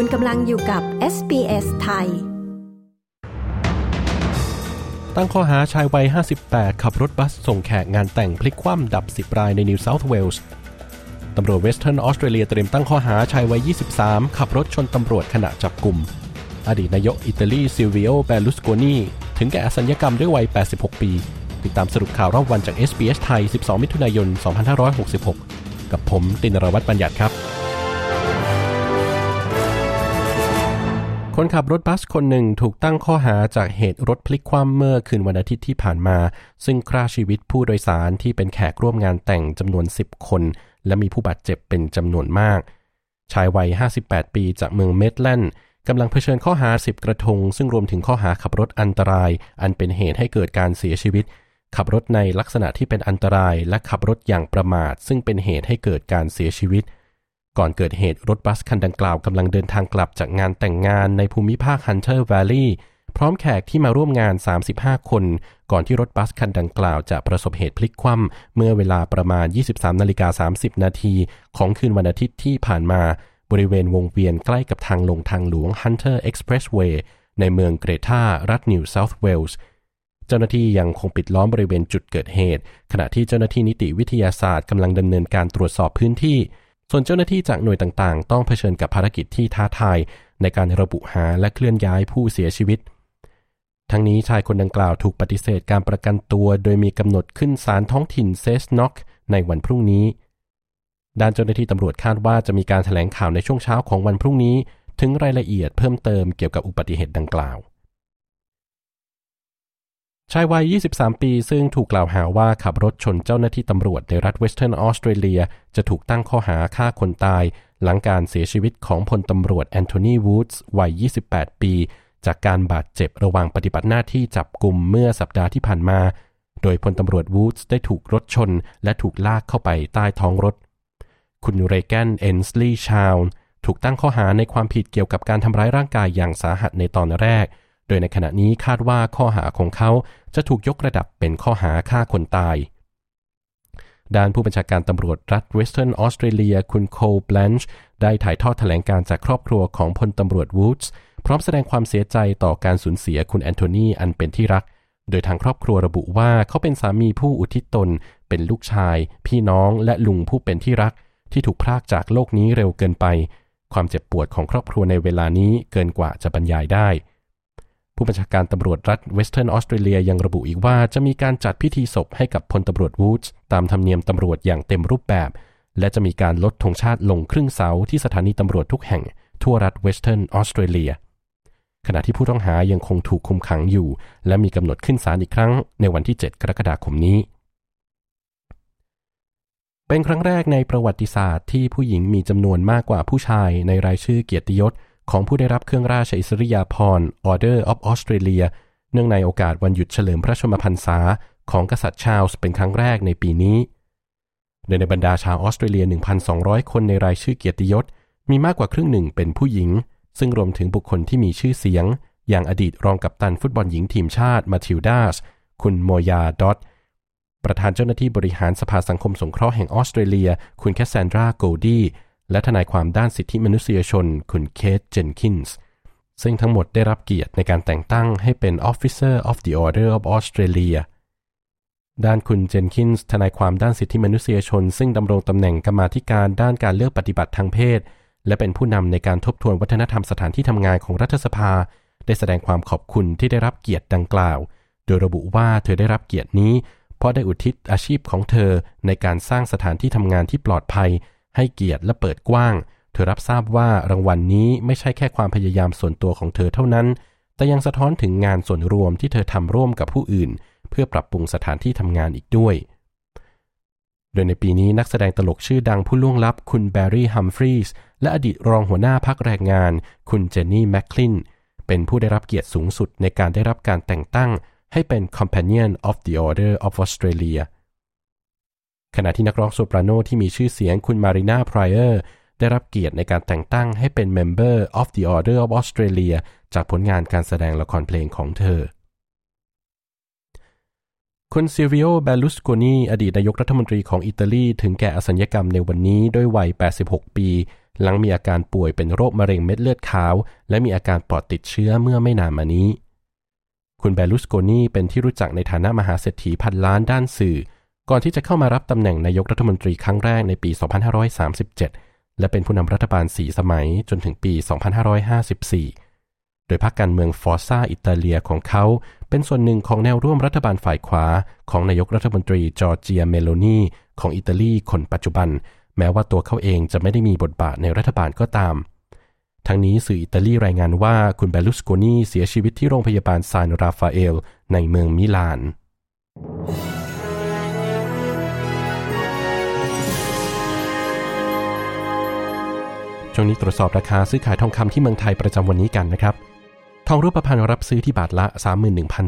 คุณกำลังอยู่กับ SBS ไทย ตั้งข้อหาชายวัย 58 ขับรถบัสส่งแขกงานแต่งพลิกคว่ำดับ 10 รายในนิวเซาท์เวลส์ตำรวจเวสเทิร์นออสเตรเลียเตรียมตั้งข้อหาชายวัย 23 ขับรถชนตำรวจขณะจับกลุ่ม อดีตนายกอิตาลีซิลวิโอเบร์ลุสโกนีถึงแก่อสัญญกรรมด้วยวัย 86 ปี ติดตามสรุปข่าวรอบวันจาก SBS ไทย 12 มิถุนายน 2566 กับผมตินรวัตรบัญญัติครับ คนขับรถบัสคนหนึ่งถูกตั้งข้อหาจากเหตุรถพลิกคว่ำเมื่อคืนวันอาทิตย์ที่ผ่านมา ซึ่งฆ่าชีวิตผู้โดยสารที่เป็นแขกร่วมงานแต่งจำนวน 10 คน และมีผู้บาดเจ็บเป็นจำนวนมาก ชายวัย 58 ปีจากเมืองเมดแลนด์กำลังเผชิญข้อหา 10 กระทง ซึ่งรวมถึงข้อหาขับรถอันตราย อันเป็นเหตุให้เกิดการเสียชีวิต ขับรถในลักษณะที่เป็นอันตรายและขับรถอย่างประมาท ซึ่งเป็นเหตุให้เกิดการเสียชีวิต ก่อนเกิดเหตุรถบัสคันดังกล่าวกำลังเดินทางกลับจากงานแต่งงานในภูมิภาคฮันเตอร์แวลลีย์พร้อมแขกที่มาร่วมงาน 35 คน ก่อนที่รถบัสคันดังกล่าวจะประสบเหตุพลิกคว่ำเมื่อเวลาประมาณ 23นาฬิกา30 นาทีของคืนวันอาทิตย์ที่ผ่านมาบริเวณวงเวียนใกล้กับทางลงทางหลวง Hunter Expressway ในเมืองเกรธารัฐนิวเซาท์เวลส์เจ้าหน้าที่ยังคงปิดล้อมบริเวณจุดเกิดเหตุ ขณะที่เจ้าหน้าที่นิติวิทยาศาสตร์กำลังดำเนินการตรวจสอบพื้นที่ ส่วนเจ้าหน้าที่จากหน่วยต่างๆ ต้องเผชิญกับภารกิจที่ท้าทายในการระบุหาและเคลื่อนย้ายผู้เสียชีวิต ทั้งนี้ชายคนดังกล่าวถูกปฏิเสธการประกันตัว โดยมีกำหนดขึ้นศาลท้องถิ่นเซสน็อกในวันพรุ่งนี้ ด้านเจ้าหน้าที่ตำรวจคาดว่าจะมีการแถลงข่าวในช่วงเช้าของวันพรุ่งนี้ ถึงรายละเอียดเพิ่มเติมเกี่ยวกับอุบัติเหตุดังกล่าว ชายวัย 23 ปี ซึ่งถูกกล่าวหาว่าขับรถชนเจ้าหน้าที่ตำรวจในรัฐเวสเทิร์นออสเตรเลีย จะถูกตั้งข้อหาฆ่าคนตาย หลังการเสียชีวิตของพลตำรวจแอนโทนีวูดส์วัย 28 ปี จากการบาดเจ็บระหว่างปฏิบัติหน้าที่จับกลุ่มเมื่อสัปดาห์ที่ผ่านมา โดยพลตำรวจวูดส์ได้ถูกรถชน และถูกลากเข้าไปใต้ท้องรถ คุณเรแกนเอนสลีย์ชาวถูกตั้งข้อหาในความผิดเกี่ยวกับการทำร้ายร่างกายอย่างสาหัสในตอนแรก โดยในขณะนี้คาดว่าข้อหาของเขาจะถูกยกระดับเป็นข้อหาฆ่าคนตาย ด้านผู้บัญชาการตำรวจรัฐเวสเทิร์นออสเตรเลียคุณโคลแบลนช์ได้ถ่ายทอดแถลงการณ์จากครอบครัวของพลตำรวจวูดส์พร้อมแสดงความเสียใจต่อการสูญเสียคุณแอนโทนีอันเป็นที่รัก โดยทางครอบครัวระบุว่าเขาเป็นสามีผู้อุทิศตน เป็นลูกชาย พี่น้องและลุงผู้เป็นที่รัก ที่ถูกพรากจากโลกนี้เร็วเกินไป ความเจ็บปวดของครอบครัวในเวลานี้เกินกว่าจะบรรยายได้ ผู้บัญชาการตำรวจรัฐเวสเทิร์นออสเตรเลียยังระบุอีกว่าจะมีการจัดพิธีศพให้กับพลตำรวจวูดส์ตามธรรมเนียมตำรวจอย่างเต็มรูปแบบ และจะมีการลดธงชาติลงครึ่งเสาที่สถานีตำรวจทุกแห่ง ทั่วรัฐเวสเทิร์นออสเตรเลียขณะที่ผู้ต้องหายังคงถูกคุมขังอยู่ และมีกำหนดขึ้นศาลอีกครั้งในวันที่ 7 กรกฎาคมนี้ เป็นครั้งแรกในประวัติศาสตร์ที่ผู้หญิงมีจำนวนมากกว่าผู้ชายในรายชื่อเกียรติยศ ของผู้ได้รับเครื่องราชอิสริยาภรณ์ Order of Australia เนื่องในโอกาสวันหยุดเฉลิมพระชนมพรรษาของกษัตริย์ชาร์ลส์เป็นครั้งแรกในปีนี้ โดยในบรรดาชาวออสเตรเลีย 1,200 คนในรายชื่อเกียรติยศ มีมากกว่าครึ่งหนึ่งเป็นผู้หญิง ซึ่งรวมถึงบุคคลที่มีชื่อเสียง อย่างอดีตรองกัปตันฟุตบอลหญิงทีมชาติมาทิลดาส คุณโมยาดอตประธานเจ้าหน้าที่บริหารสภาสังคมสงเคราะห์แห่งออสเตรเลีย คุณแคสซานดราโกลดี และทนายความด้านสิทธิมนุษยชน คุณเคทเจนคินส์ซึ่งทั้งหมดได้รับเกียรติในการแต่งตั้งให้เป็น Officer of the Order of Australia ด้านคุณเจนคินส์ทนายความด้านสิทธิมนุษยชน ซึ่งดำรงตำแหน่งกรรมาธิการด้านการเลือกปฏิบัติทางเพศ และเป็นผู้นำในการทบทวนวัฒนธรรมสถานที่ทำงานของรัฐสภา ได้แสดงความขอบคุณที่ได้รับเกียรติดังกล่าว โดยระบุว่าเธอได้รับเกียรตินี้ เพราะได้อุทิศอาชีพของเธอในการสร้างสถานที่ทำงานที่ปลอดภัย ให้เกียรติและเปิดกว้าง เธอรับทราบว่ารางวัลนนี้ไม่ใช่แค่ความพยายามส่วนตัวของเธอเท่านั้น แต่ยังสะท้อนถึงงานส่วนรวมที่เธอทำร่วมกับผู้อื่น เพื่อปรับปรุงสถานที่ทำงานอีกด้วย โดยในปีนี้นักแสดงตลกชื่อดังผู้ล่วงลับคุณแบร์รี่ฮัมฟรีสและอดีตรองหัวหน้าพรรคแรงงาน คุณเจนนี่แมคคลินเป็นผู้ได้รับเกียรติสูงสุดในการได้รับการแต่งตั้งให้เป็น Companion of the Order of Australia ขณะที่นักร้องโซปราโนที่มีชื่อเสียงคุณมารีนาไพรเออร์ได้รับเกียรติในการแต่งตั้งให้เป็น Member of the Order of Australia จากผลงานการแสดงละครเพลงของเธอ คุณซิลวิโอเบลุสโกนี อดีตนายกรัฐมนตรีของอิตาลี ถึงแก่อสัญกรรมในวันนี้ด้วยวัย 86 ปี หลังมีอาการป่วยเป็นโรคมะเร็งเม็ดเลือดขาว และมีอาการปอดติดเชื้อเมื่อไม่นานมานี้ คุณเบลูสโกนีเป็นที่รู้จักในฐานะมหาเศรษฐีพันล้านด้านสื่อ ก่อนที่จะเข้ามารับตำแหน่งนายกรัฐมนตรีครั้งแรกในปี 2537 และเป็นผู้นำรัฐบาลสี่สมัยจนถึงปี 2554 โดยพรรคการเมืองฟอร์ซาอิตาเลียของเขาเป็นส่วนหนึ่งของแนวร่วมรัฐบาลฝ่ายขวา ของนายกรัฐมนตรีจอร์เจียเมโลนีของอิตาลีคนปัจจุบัน แม้ว่าตัวเขาเองจะไม่ได้มีบทบาทในรัฐบาลก็ตาม ทั้งนี้สื่ออิตาลีรายงานว่าคุณเบลุสโกนีเสียชีวิตที่โรงพยาบาลซานราฟาเอลในเมืองมิลาน ช่วงนี้ตรวจสอบราคาซื้อขายทองคำที่เมืองไทยประจำวันนี้กันนะครับ ทองรูปพรรณรับซื้อที่บาทละ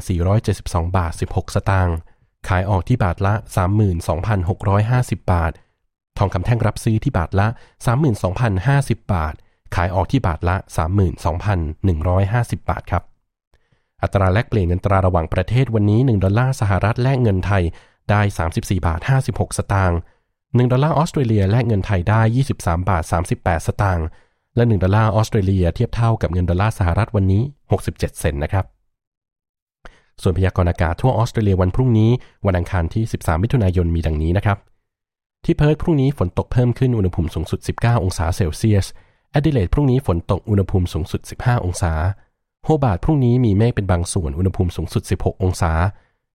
31,472 บาท 16 สตางค์ ขายออกที่บาทละ 32,650 บาท ทองคำแท่งรับซื้อที่บาทละ 32,050 บาท ขายออกที่บาทละ 32,150 บาทครับ อัตราแลกเปลี่ยนเงินตราระหว่างประเทศวันนี้ 1 ดอลลาร์สหรัฐแลกเงินไทยได้ 34 บาท 56 สตางค์ 1ดอลลาร์ออสเตรเลียแลกเงินไทยได้ 23 บาท 38 สตางค์ และ 1 ดอลลาร์ออสเตรเลียเทียบเท่ากับเงินดอลลาร์สหรัฐวันนี้ 67 เซนต์นะครับ ส่วนพยากรณ์อากาศทั่วออสเตรเลียวันพรุ่งนี้ วันอังคารที่ 13 มิถุนายนมีดังนี้นะครับ ที่เพิร์ธพรุ่งนี้ฝนตกเพิ่มขึ้นอุณหภูมิสูงสุด 19 องศาเซลเซียส แอดิเลดพรุ่งนี้ฝนตกอุณหภูมิสูงสุด 15 องศา โฮบาร์ตพรุ่งนี้มีเมฆเป็นบางส่วนอุณหภูมิสูงสุด 16 องศา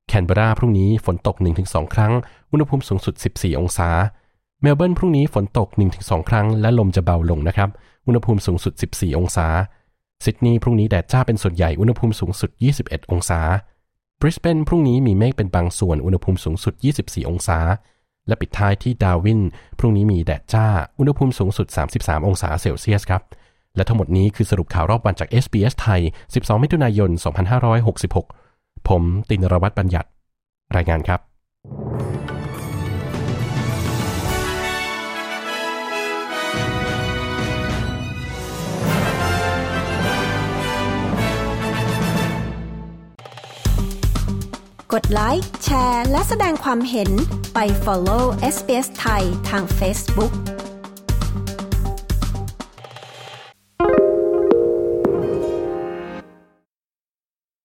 แคนเบราพรุ่งนี้ฝนตก 1-2 ครั้ง อุณหภูมิสูงสุด 14 องศา เมลเบิร์นพรุ่งนี้ฝนตก 1-2 ครั้ง และลมจะเบาลงนะครับ อุณหภูมิสูงสุด 14 องศา ซิดนีย์พรุ่งนี้แดดจ้าเป็นส่วนใหญ่ อุณหภูมิสูงสุด 21 องศา บริสเบนพรุ่งนี้มีเมฆเป็นบางส่วน อุณหภูมิสูงสุด 24 องศา และปิดท้ายที่ดาร์วิน พรุ่งนี้มีแดดจ้า อุณหภูมิสูงสุด 33 องศาเซลเซียสครับ และทั้งหมดนี้คือสรุปข่าวรอบวันจาก SBS ไทย 12 มิถุนายน 2566 ผมตินรวัตรบัญญัติ รายงานครับกดไลค์ แชร์ และแสดงความเห็นไป follow SBS ไทยทาง Facebook